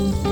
Bye.